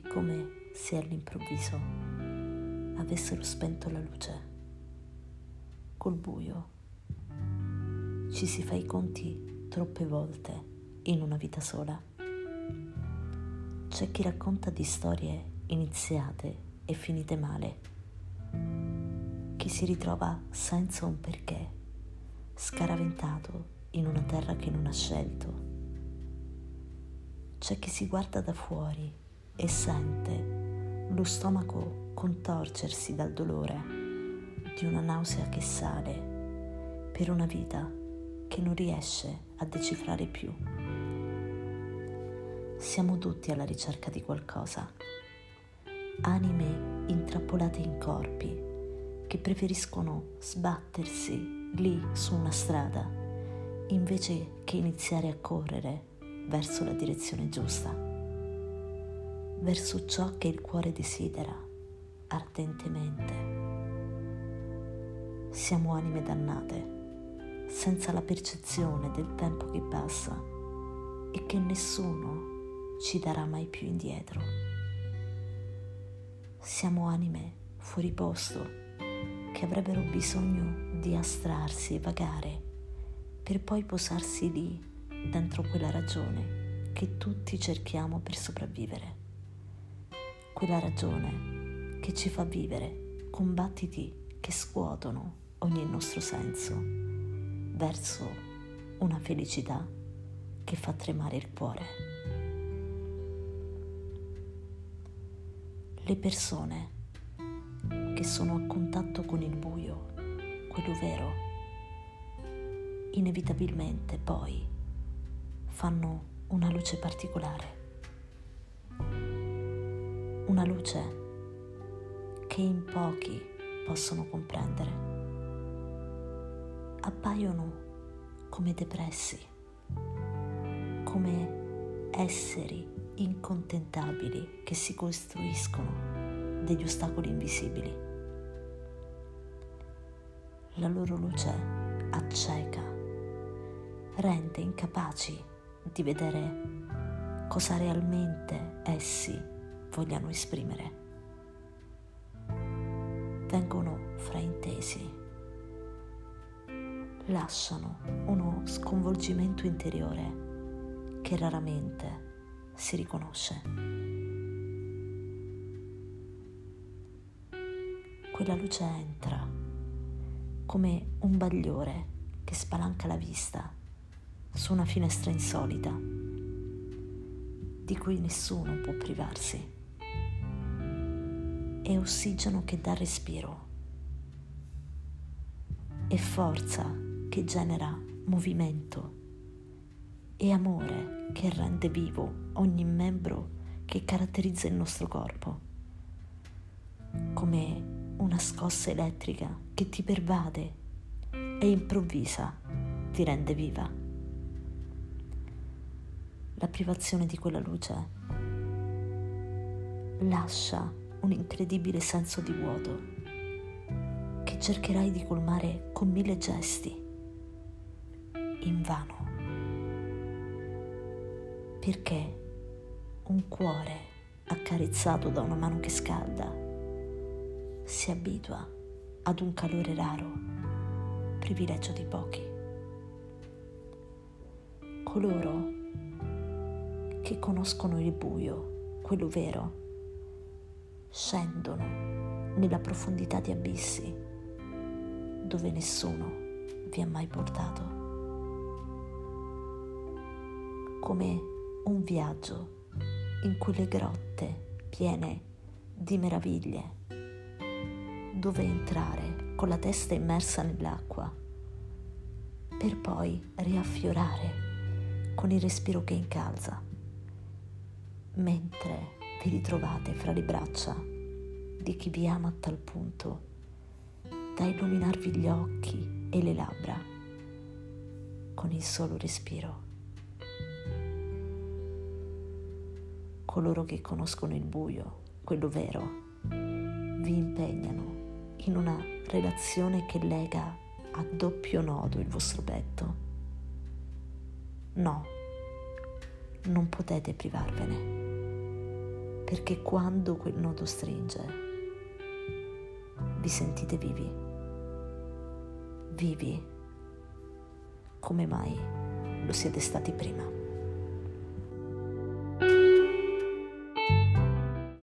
come se all'improvviso avessero spento la luce. Col buio ci si fa i conti troppe volte in una vita sola. C'è chi racconta di storie iniziate e finite male, chi si ritrova senza un perché, scaraventato in una terra che non ha scelto. C'è chi si guarda da fuori e sente lo stomaco contorcersi dal dolore di una nausea che sale per una vita che non riesce a decifrare più. Siamo tutti alla ricerca di qualcosa, anime intrappolate in corpi che preferiscono sbattersi lì su una strada invece che iniziare a correre verso la direzione giusta verso ciò che il cuore desidera ardentemente. Siamo anime dannate, senza la percezione del tempo che passa e che nessuno ci darà mai più indietro. Siamo anime fuori posto che avrebbero bisogno di astrarsi e vagare per poi posarsi lì dentro quella ragione che tutti cerchiamo per sopravvivere quella ragione che ci fa vivere con battiti che scuotono ogni nostro senso verso una felicità che fa tremare il cuore. Le persone che sono a contatto con il buio, quello vero, inevitabilmente poi fanno una luce particolare una luce che in pochi possono comprendere. Appaiono come depressi, come esseri incontentabili che si costruiscono degli ostacoli invisibili. La loro luce acceca, rende incapaci di vedere cosa realmente essi vogliano esprimere. Vengono fraintesi, lasciano uno sconvolgimento interiore che raramente si riconosce. Quella luce entra come un bagliore che spalanca la vista su una finestra insolita di cui nessuno può privarsi è ossigeno che dà respiro, è forza che genera movimento, è amore che rende vivo ogni membro che caratterizza il nostro corpo, come una scossa elettrica che ti pervade e improvvisa ti rende viva. La privazione di quella luce lascia un incredibile senso di vuoto che cercherai di colmare con mille gesti, in vano, perché un cuore accarezzato da una mano che scalda si abitua ad un calore raro, privilegio di pochi. Coloro che conoscono il buio, quello vero, scendono nella profondità di abissi dove nessuno vi ha mai portato. Come un viaggio in quelle grotte piene di meraviglie, dove entrare con la testa immersa nell'acqua per poi riaffiorare con il respiro che incalza, mentre vi ritrovate fra le braccia di chi vi ama a tal punto da illuminarvi gli occhi e le labbra con il solo respiro. Coloro che conoscono il buio, quello vero, vi impegnano in una relazione che lega a doppio nodo il vostro petto. No, non potete privarvene perché quando quel nodo stringe, vi sentite vivi, vivi come mai lo siete stati prima.